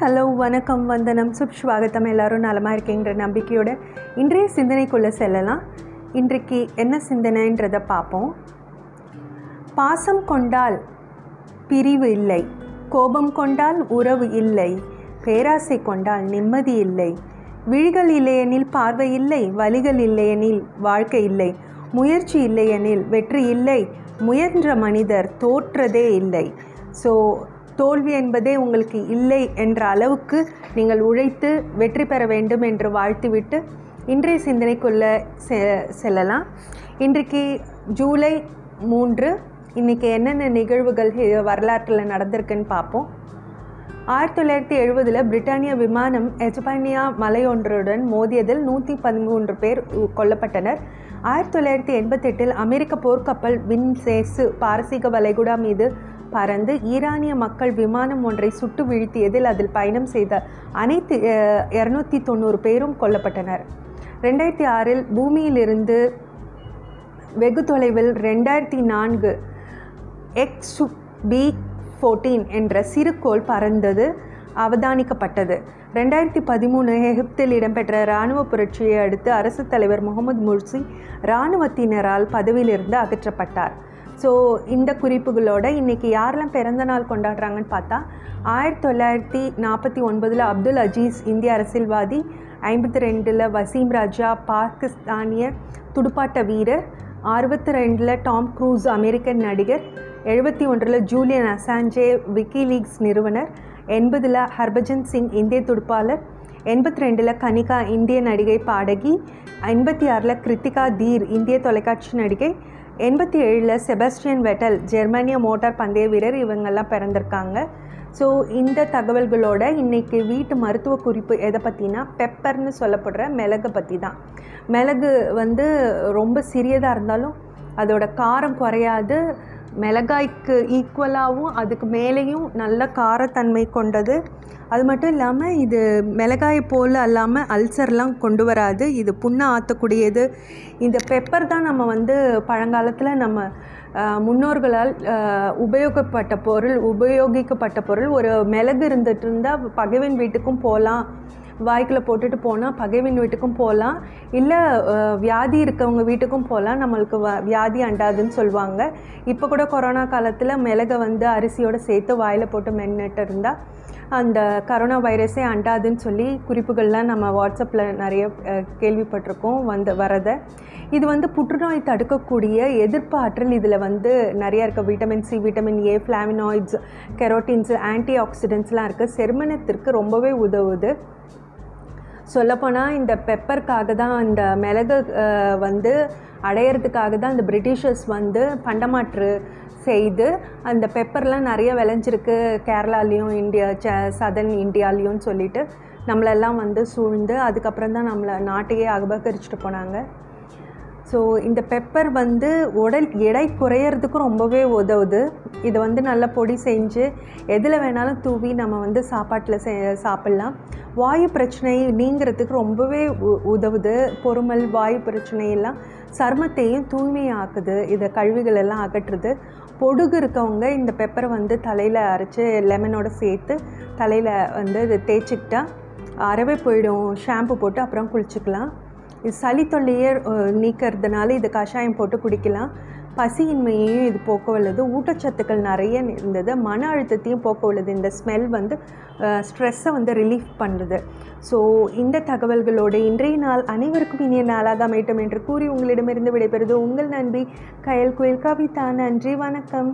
Hello வணக்கம் வந்தனம். சுப்ஸ்வாகத்தம் எல்லாரும் நலமாக இருக்கீங்கிற நம்பிக்கையோட இன்றைய சிந்தனைக்குள்ளே செல்லலாம். இன்றைக்கு என்ன சிந்தனைன்றதை பார்ப்போம். பாசம் கொண்டால் பிரிவு இல்லை. கோபம் கொண்டால் உறவு இல்லை. பேராசை கொண்டால் நிம்மதி இல்லை. விழிகள் இல்லையெனில் பார்வை இல்லை. வலிகள் இல்லையெனில் வாழ்க்கை இல்லை. முயற்சி இல்லையெனில் வெற்றி இல்லை. முயன்ற மனிதர் தோற்றதே இல்லை. ஸோ தோல்வி என்பதே உங்களுக்கு இல்லை என்ற அளவுக்கு நீங்கள் உழைத்து வெற்றி பெற வேண்டும் என்று வாழ்த்துவிட்டு இன்றைய சிந்தனைக்குள்ளே செ செல்லலாம். இன்றைக்கு ஜூலை மூன்று இன்றைக்கி என்னென்ன நிகழ்வுகள் வரலாற்றில் நடந்திருக்குன்னு பார்ப்போம். ஆயிரத்தி தொள்ளாயிரத்தி எழுபதில் பிரிட்டானிய விமானம் எஜபானியா மலையொன்றுடன் மோதியதில் நூற்றி பதிமூன்று பேர் உ- கொல்லப்பட்டனர். ஆயிரத்தி தொள்ளாயிரத்தி எண்பத்தெட்டில் அமெரிக்க போர்க்கப்பல் வின்சேசு பாரசீக வளைகுடா மீது பறந்து ஈரானிய மக்கள் விமானம் ஒன்றை சுட்டு வீழ்த்தியதில் அதில் பயணம் செய்த அனைத்து இரநூத்தி தொண்ணூறு பேரும் கொல்லப்பட்டனர். ரெண்டாயிரத்தி ஆறில் பூமியிலிருந்து வெகு தொலைவில் ரெண்டாயிரத்தி நான்கு எக்ஸ் பி ஃபோர்டீன் என்ற சிறுகோள் பறந்தது அவதானிக்கப்பட்டது. ரெண்டாயிரத்தி பதிமூணு எகிப்தில் இடம்பெற்ற இராணுவ புரட்சியை அடுத்து அரசு தலைவர் முகமது முர்சி இராணுவத்தினரால் பதவியிலிருந்து அகற்றப்பட்டார். ஸோ இந்த குறிப்புகளோட இன்றைக்கி யாரெல்லாம் பிறந்த நாள் கொண்டாடுறாங்கன்னு பார்த்தா ஆயிரத்தி தொள்ளாயிரத்தி நாற்பத்தி ஒன்பதில் அப்துல் அஜீஸ் இந்திய அரசியல்வாதி ஐம்பத்தி ரெண்டில் வசீம் ராஜா பாகிஸ்தானிய துடுப்பாட்ட வீரர் அறுபத்தி ரெண்டில் டாம் க்ரூஸ் அமெரிக்கன் நடிகர் எழுபத்தி ஒன்றில் ஜூலியன் அசாஞ்சே விக்கிலீக்ஸ் நிறுவனர் எண்பதில் ஹர்பஜன் சிங் இந்திய துடுப்பாளர் எண்பத்தி ரெண்டில் கனிகா இந்திய நடிகை பாடகி எண்பத்தி ஆறில் கிருத்திகா தீர் இந்திய தொலைக்காட்சி நடிகை எண்பத்தி ஏழில் செபஸ்டியன் வெட்டல் ஜெர்மனிய மோட்டார் பந்தய வீரர் இவங்கெல்லாம் பிறந்திருக்காங்க. ஸோ இந்த தகவல்களோட இன்றைக்கி வீட்டு மருத்துவ குறிப்பு எதை பற்றினா பெப்பர்னு சொல்லப்படுற மிளகை பற்றி தான் மிளகு வந்து ரொம்ப சிறியதாக இருந்தாலும் அதோட காரம் குறையாது. மிளகாய்க்கு ஈக்குவலாகவும் அதுக்கு மேலேயும் நல்ல காரத்தன்மை கொண்டது. அது மட்டும் இல்லாமல் இது மிளகாய் போல் அல்லாமல் அல்சர்லாம் கொண்டு வராது. இது புண்ணை ஆற்றக்கூடியது இந்த பெப்பர் தான் நம்ம வந்து பழங்காலத்தில் நம்ம முன்னோர்களால் உபயோகப்பட்ட பொருள் உபயோகிக்கப்பட்ட பொருள். ஒரு மிளகு இருந்துட்டு இருந்தால் பகைவன் வீட்டுக்கும் போகலாம் வாய்க்குள்ளே போட்டுட்டு போனால் பகைவின் வீட்டுக்கும் போகலாம் இல்லை வியாதி இருக்கவங்க வீட்டுக்கும் போகலாம் நம்மளுக்கு வ வியாதி அண்டாதுன்னு சொல்லுவாங்க. இப்போ கூட கொரோனா காலத்தில் மிளகை வந்து அரிசியோடு சேர்த்து வாயில் போட்டு மென்னுட்டு இருந்தால் அந்த கரோனா வைரஸே அண்டாதுன்னு சொல்லி குறிப்புகள்லாம் நம்ம வாட்ஸ்அப்பில் நிறைய கேள்விப்பட்டிருக்கோம் வந்து வரதை. இது வந்து புற்றுநோய் தடுக்கக்கூடிய எதிர்ப்பு ஆற்றல் இதில் வந்து நிறைய இருக்குது vitamin C vitamin A flavonoids carotenes anti ஆக்சிடென்ட்ஸ்லாம் இருக்குது செரிமனத்திற்கு ரொம்பவே உதவுது. சொல்லப்போனால் இந்த பெப்பருக்காக தான் இந்த மிளகு வந்து அடையிறதுக்காக தான் இந்த பிரிட்டிஷர்ஸ் வந்து பண்டமாற்று செய்து அந்த பெப்பர்லாம் நிறைய விளைஞ்சிருக்கு. கேரளாலேயும் இந்தியா ச சதர்ன் இந்தியாலேயும் சொல்லிட்டு நம்மளெல்லாம் வந்து சூழ்ந்து அதுக்கப்புறம் தான் நம்மளை நாட்டையே அபகரிச்சுட்டு போனாங்க. ஸோ இந்த பெப்பர் வந்து உடல் எடை குறையிறதுக்கும் ரொம்பவே உதவுது. இதை வந்து நல்லா பொடி செஞ்சு எதில் வேணாலும் தூவி நம்ம வந்து சாப்பாட்டில் செ சாப்பிட்லாம். வாயு பிரச்சனை நீங்கிறதுக்கு ரொம்பவே உ- உதவுது. பொறுமல் வாயு பிரச்சனை எல்லாம் சருமத்தையும் தூய்மையாக்குது. இதை கழிவுகள் எல்லாம் அகற்றுது. பொடுகு இருக்கவங்க இந்த பெப்பரை வந்து தலையில் அரைச்சி லெமனோட சேர்த்து தலையில் வந்து இது தேய்ச்சிக்கிட்டால் அறவே போயிடும். ஷாம்பு போட்டு அப்புறம் குளிச்சுக்கலாம். இது சளி தொல்லையே நீக்கிறதுனால இது கஷாயம் போட்டு குடிக்கலாம். பசியின்மையையும் இது போக்க வல்லது ஊட்டச்சத்துக்கள் நிறைய இருந்தது. மன அழுத்தத்தையும் போக்க வல்லது இந்த ஸ்மெல் வந்து ஸ்ட்ரெஸ்ஸை வந்து ரிலீஃப் பண்ணுது. ஸோ இந்த தகவல்களோடு இன்றைய நாள் அனைவருக்கும் இனிய நாளாக அமையட்டும் என்று கூறி உங்களிடமிருந்து விடைபெறுது உங்கள் நண்பி கயல் குயில் கவிதா. நன்றி வணக்கம்.